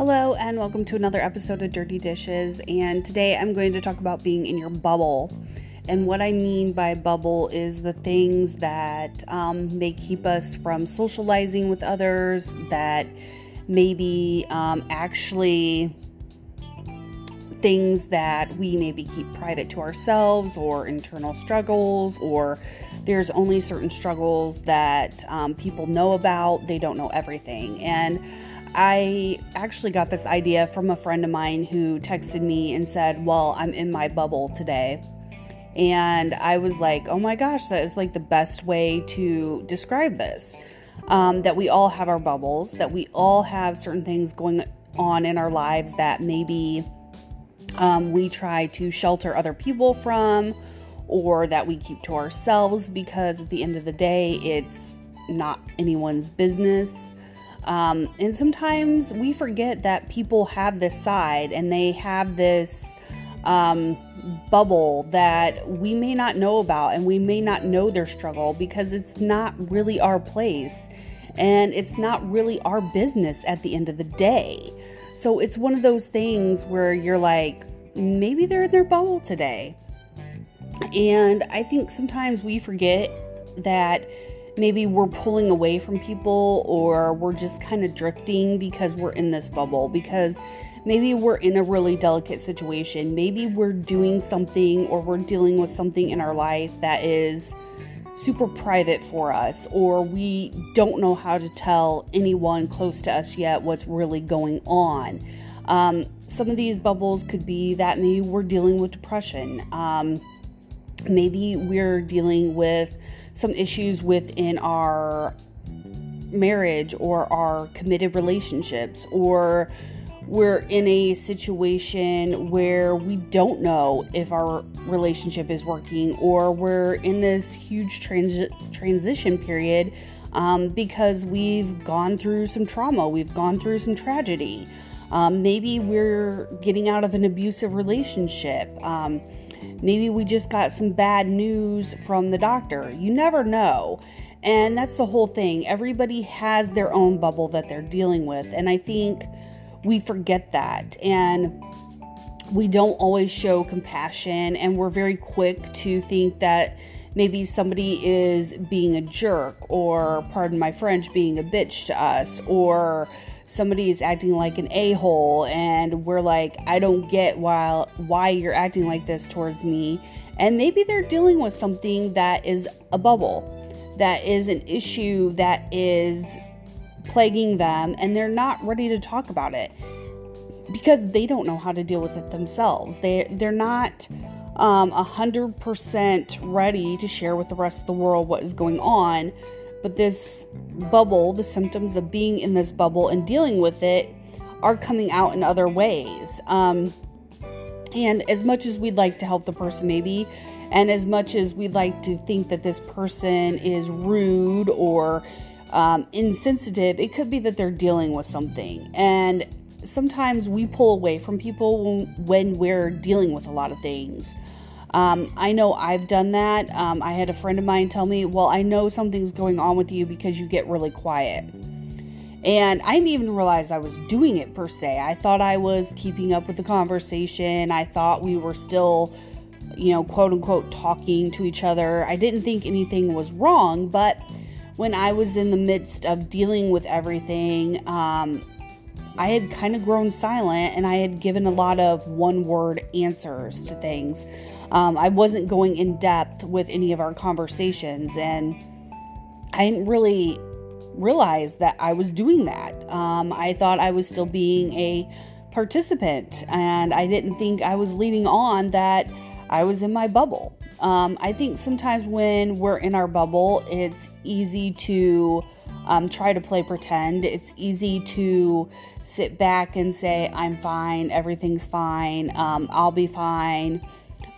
Hello, and welcome to another episode of Dirty Dishes. And today I'm going to talk about being in your bubble. And what I mean by bubble is the things that um, may keep us from socializing with others, that maybe um, actually things that we maybe keep private to ourselves or internal struggles or there's only certain struggles that um, people know about they don't know everything and I actually got this idea from a friend of mine who texted me and said, Well, I'm in my bubble today. And I was like, Oh my gosh, that is like the best way to describe this. Um, that we all have our bubbles, that we all have certain things going on in our lives that maybe um, we try to shelter other people from or that we keep to ourselves because at the end of the day, it's not anyone's business. Um, and sometimes we forget that people have this side and they have this um, bubble that we may not know about and we may not know their struggle because it's not really our place and it's not really our business at the end of the day. So it's one of those things where you're like, maybe they're in their bubble today. And I think sometimes we forget that maybe we're pulling away from people or we're just kind of drifting because we're in this bubble because maybe we're in a really delicate situation. Maybe we're doing something or we're dealing with something in our life that is super private for us or we don't know how to tell anyone close to us yet what's really going on. Um, some of these bubbles could be that maybe we're dealing with depression. Um, maybe we're dealing with some issues within our marriage or our committed relationships or we're in a situation where we don't know if our relationship is working or we're in this huge trans- transition period um, because we've gone through some trauma we've gone through some tragedy. Um, maybe we're getting out of an abusive relationship. Um, Maybe we just got some bad news from the doctor. You never know. And that's the whole thing. Everybody has their own bubble that they're dealing with. And I think we forget that. And we don't always show compassion. And we're very quick to think that maybe somebody is being a jerk, or, pardon my French, being a bitch to us, or somebody is acting like an a-hole and we're like i don't get why why you're acting like this towards me. And maybe they're dealing with something that is a bubble that is an issue that is plaguing them and they're not ready to talk about it because they don't know how to deal with it themselves. They they're not um, 100% ready to share with the rest of the world what is going on but this bubble, the symptoms of being in this bubble and dealing with it, are coming out in other ways. Um, and as much as we'd like to help the person, maybe, and as much as we'd like to think that this person is rude or um, insensitive, it could be that they're dealing with something. And sometimes we pull away from people when we're dealing with a lot of things. Um, I know I've done that. Um, I had a friend of mine tell me, Well, I know something's going on with you because you get really quiet. And I didn't even realize I was doing it per se. I thought I was keeping up with the conversation. I thought we were still, you know, quote unquote, talking to each other. I didn't think anything was wrong, but when I was in the midst of dealing with everything, um, I had kind of grown silent and I had given a lot of one word answers to things. Um, I wasn't going in depth with any of our conversations, and I didn't really realize that I was doing that. Um, I thought I was still being a participant, and I didn't think I was leading on that I was in my bubble. Um, I think sometimes when we're in our bubble, it's easy to um, try to play pretend. It's easy to sit back and say, I'm fine, everything's fine, um, I'll be fine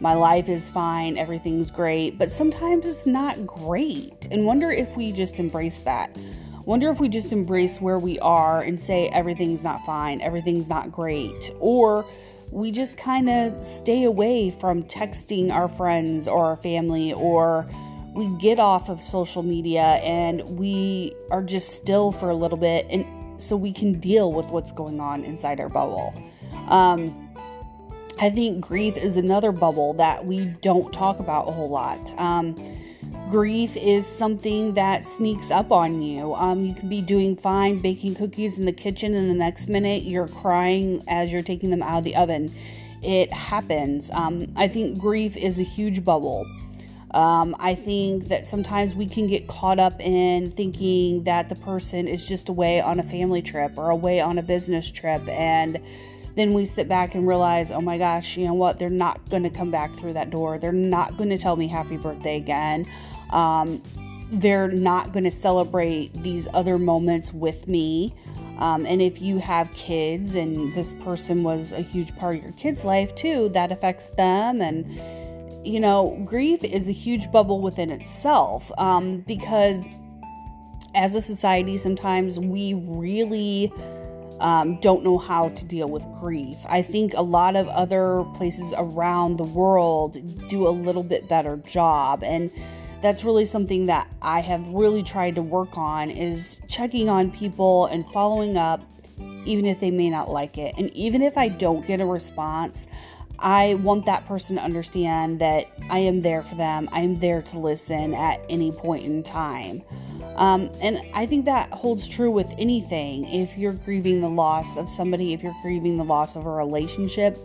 my life is fine, everything's great, but sometimes it's not great. And wonder if we just embrace that. Wonder if we just embrace where we are and say everything's not fine, everything's not great. Or we just kind of stay away from texting our friends or our family, or we get off of social media and we are just still for a little bit. And so we can deal with what's going on inside our bubble. Um, I think grief is another bubble that we don't talk about a whole lot. Um, grief is something that sneaks up on you. Um, you can be doing fine baking cookies in the kitchen, and the next minute you're crying as you're taking them out of the oven. It happens. Um, I think grief is a huge bubble. Um, I think that sometimes we can get caught up in thinking that the person is just away on a family trip or away on a business trip, and then we sit back and realize, oh my gosh, you know what? They're not going to come back through that door. They're not going to tell me happy birthday again. Um, they're not going to celebrate these other moments with me. Um, and if you have kids and this person was a huge part of your kid's life too, that affects them. And, you know, grief is a huge bubble within itself um, because as a society, sometimes we really um, don't know how to deal with grief. I think a lot of other places around the world do a little bit better job. And that's really something that I have really tried to work on is checking on people and following up even if they may not like it. And even if I don't get a response, I want that person to understand that I am there for them. I am there to listen at any point in time. Um, and I think that holds true with anything. If you're grieving the loss of somebody, if you're grieving the loss of a relationship,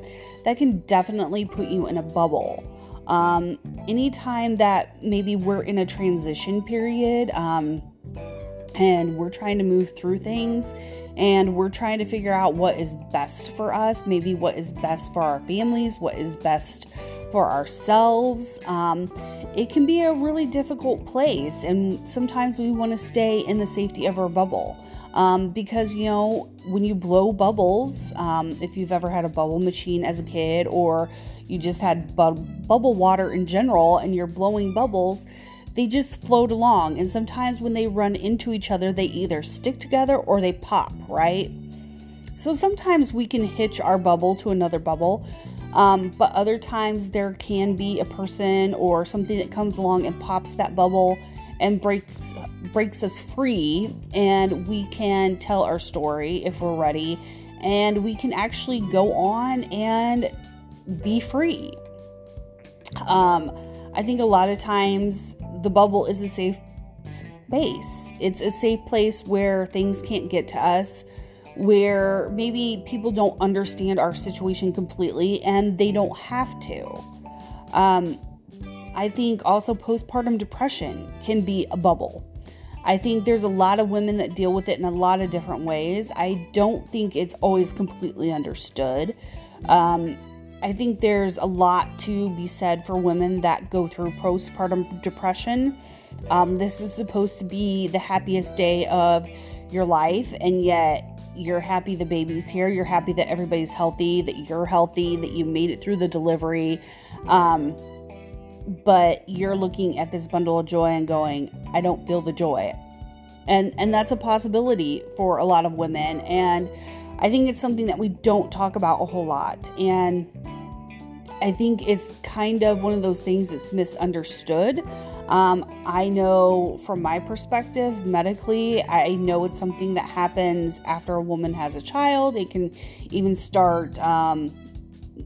that can definitely put you in a bubble. Um, anytime that maybe we're in a transition period um, and we're trying to move through things and we're trying to figure out what is best for us, maybe what is best for our families, what is best for ourselves. Um, it can be a really difficult place, and sometimes we want to stay in the safety of our bubble. Um, because you know when you blow bubbles um, if you've ever had a bubble machine as a kid or you just had bu- bubble water in general and you're blowing bubbles, they just float along. And sometimes when they run into each other, they either stick together or they pop, right? So sometimes we can hitch our bubble to another bubble, um, but other times there can be a person or something that comes along and pops that bubble and breaks breaks us free and we can tell our story if we're ready and we can actually go on and be free. Um, I think a lot of times the bubble is a safe space. It's a safe place where things can't get to us, where maybe people don't understand our situation completely and they don't have to. Um, I think also postpartum depression can be a bubble. I think there's a lot of women that deal with it in a lot of different ways. I don't think it's always completely understood. Um, I think there's a lot to be said for women that go through postpartum depression. Um, this is supposed to be the happiest day of your life, and yet you're happy the baby's here. You're happy that everybody's healthy, that you're healthy, that you made it through the delivery. Um, but you're looking at this bundle of joy and going, I don't feel the joy. And and that's a possibility for a lot of women. And I think it's something that we don't talk about a whole lot. And I think it's kind of one of those things that's misunderstood. Um, I know from my perspective, medically, I know it's something that happens after a woman has a child. It can even start um,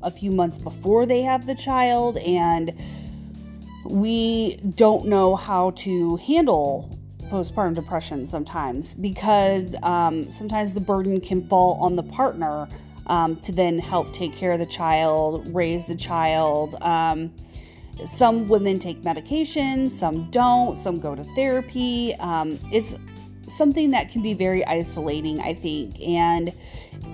a few months before they have the child, and we don't know how to handle postpartum depression sometimes because um, sometimes the burden can fall on the partner um, to then help take care of the child, raise the child. Some women take medication, some don't, some go to therapy. Um, it's something that can be very isolating, I think, and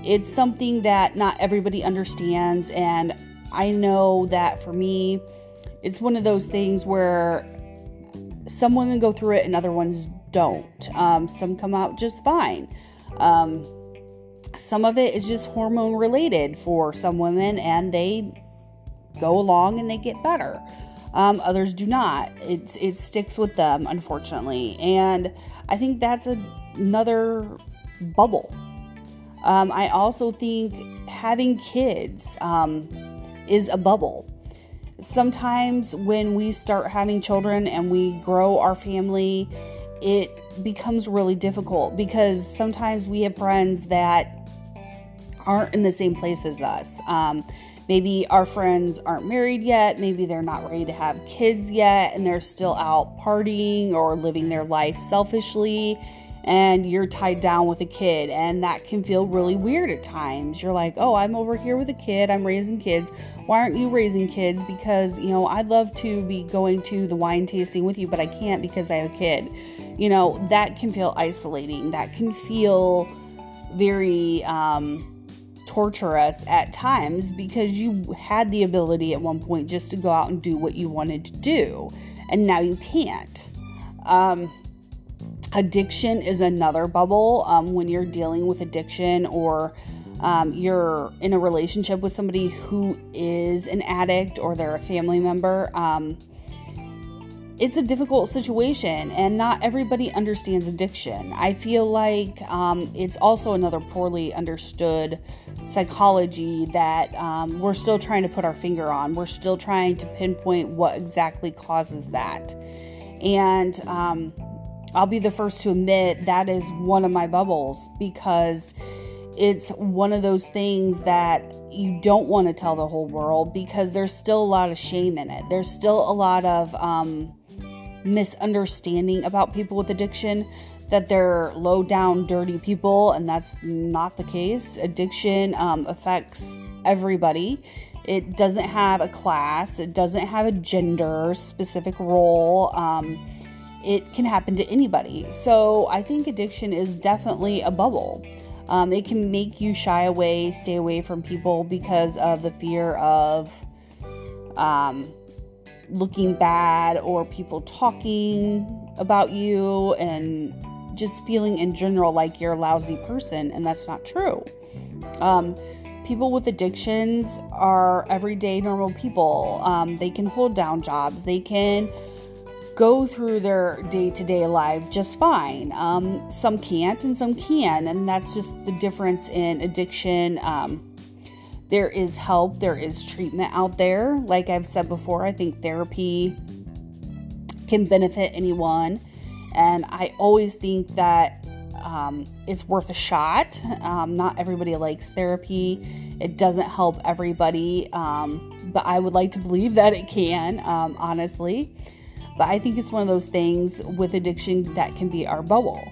it's something that not everybody understands. And I know that for me, it's one of those things where some women go through it and other ones don't. Um, some come out just fine. Um, some of it is just hormone related for some women and they go along and they get better. Um, others do not. It, it sticks with them, unfortunately. And I think that's a, another bubble. Um, I also think having kids um, is a bubble sometimes when we start having children and we grow our family, it becomes really difficult because sometimes we have friends that aren't in the same place as us. Um, maybe our friends aren't married yet, maybe they're not ready to have kids yet, and they're still out partying or living their life selfishly and you're tied down with a kid and that can feel really weird at times. You're like oh i'm over here with a kid. I'm raising kids. Why aren't you raising kids? Because you know i'd love to be going to the wine tasting with you but i can't because i have a kid. You know that can feel isolating. That can feel very um, torturous at times because you had the ability at one point just to go out and do what you wanted to do and now you can't um, Addiction is another bubble um, when you're dealing with addiction or um, you're in a relationship with somebody who is an addict or they're a family member. Um, it's a difficult situation, and not everybody understands addiction. I feel like um, it's also another poorly understood psychology that um, we're still trying to put our finger on. We're still trying to pinpoint what exactly causes that. And um, I'll be the first to admit that is one of my bubbles because it's one of those things that you don't want to tell the whole world because there's still a lot of shame in it. There's still a lot of um, misunderstanding about people with addiction that they're low down, dirty people, and that's not the case. Addiction um, affects everybody. It doesn't have a class, it doesn't have a gender specific role. Um, it can happen to anybody. So I think addiction is definitely a bubble. Um, it can make you shy away, stay away from people because of the fear of um, looking bad or people talking about you and just feeling in general like you're a lousy person, and that's not true. Um, people with addictions are everyday normal people. Um, they can hold down jobs, they can go through their day to day life just fine. Um, some can't and some can, and that's just the difference in addiction. Um, there is help, there is treatment out there. Like I've said before, I think therapy can benefit anyone, and I always think that um, it's worth a shot. Um, not everybody likes therapy, it doesn't help everybody, um, but I would like to believe that it can, um, honestly. But I think it's one of those things with addiction that can be our bubble.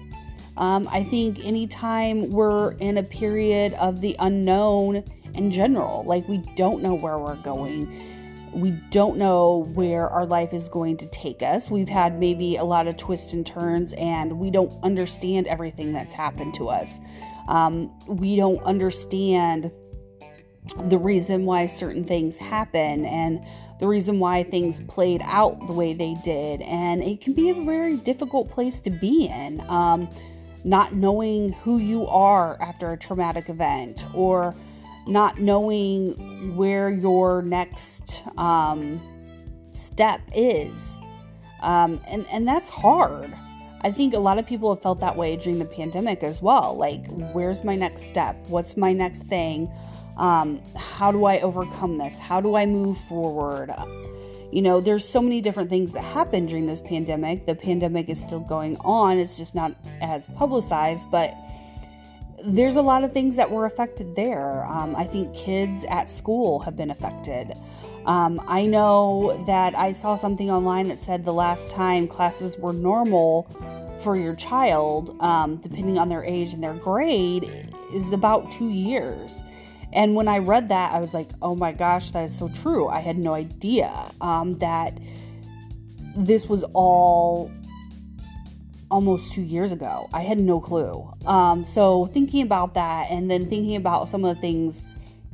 Um, I think anytime we're in a period of the unknown in general, like we don't know where we're going, we don't know where our life is going to take us. We've had maybe a lot of twists and turns, and we don't understand everything that's happened to us. Um, we don't understand the reason why certain things happen and the reason why things played out the way they did. And it can be a very difficult place to be in. Um, not knowing who you are after a traumatic event or not knowing where your next um, step is. Um, and, and that's hard. I think a lot of people have felt that way during the pandemic as well. Like, where's my next step? What's my next thing? Um, how do I overcome this? How do I move forward? You know, there's so many different things that happen during this pandemic. The pandemic is still going on, it's just not as publicized, but there's a lot of things that were affected there. Um, I think kids at school have been affected. Um, I know that I saw something online that said the last time classes were normal for your child, um, depending on their age and their grade, is about two years. And when I read that, I was like, oh my gosh, that is so true. I had no idea um, that this was all almost two years ago. I had no clue. Um, so thinking about that and then thinking about some of the things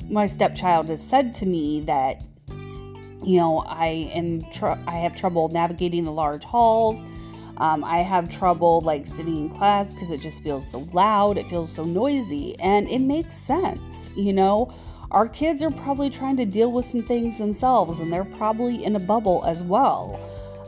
my stepchild has said to me that you know I am tr- I have trouble navigating the large halls um, I have trouble like sitting in class because it just feels so loud, it feels so noisy, and it makes sense, you know. Our kids are probably trying to deal with some things themselves, and they're probably in a bubble as well.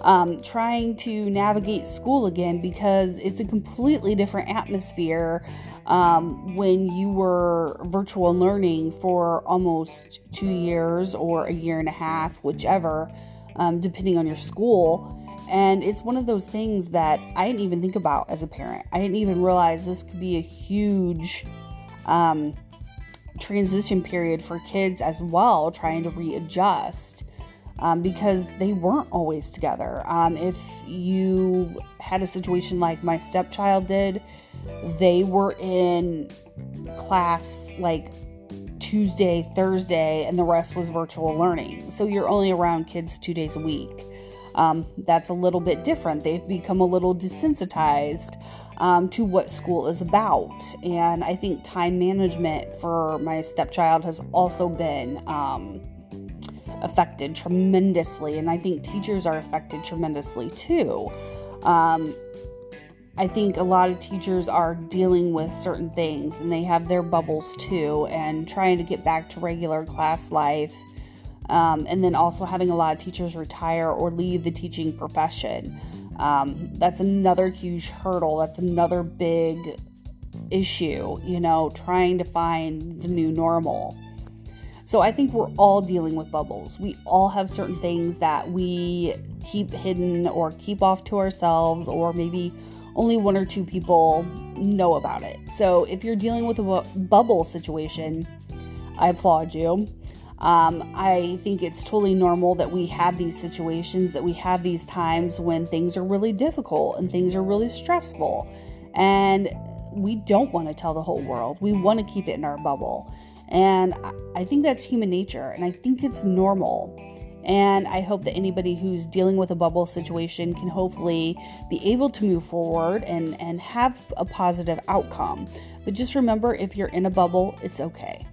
Um, trying to navigate school again because it's a completely different atmosphere um, when you were virtual learning for almost two years or a year and a half, whichever, um, depending on your school and it's one of those things that I didn't even think about as a parent. I didn't even realize this could be a huge um, transition period for kids as well, trying to readjust. Um, because they weren't always together. Um, if you had a situation like my stepchild did, they were in class like Tuesday, Thursday, and the rest was virtual learning. So you're only around kids two days a week. Um, that's a little bit different. They've become a little desensitized um, to what school is about. And I think time management for my stepchild has also been um, affected tremendously. And I think teachers are affected tremendously too. Um, I think a lot of teachers are dealing with certain things and they have their bubbles too and trying to get back to regular class life. Um, and then also having a lot of teachers retire or leave the teaching profession. Um, that's another huge hurdle. That's another big issue, you know, trying to find the new normal. So I think we're all dealing with bubbles. We all have certain things that we keep hidden or keep off to ourselves, or maybe only one or two people know about it. So if you're dealing with a bu- bubble situation, I applaud you. Um, I think it's totally normal that we have these situations, that we have these times when things are really difficult and things are really stressful. And we don't want to tell the whole world. We want to keep it in our bubble. And I think that's human nature, and I think it's normal. And I hope that anybody who's dealing with a bubble situation can hopefully be able to move forward and, and have a positive outcome. But just remember if you're in a bubble, it's okay.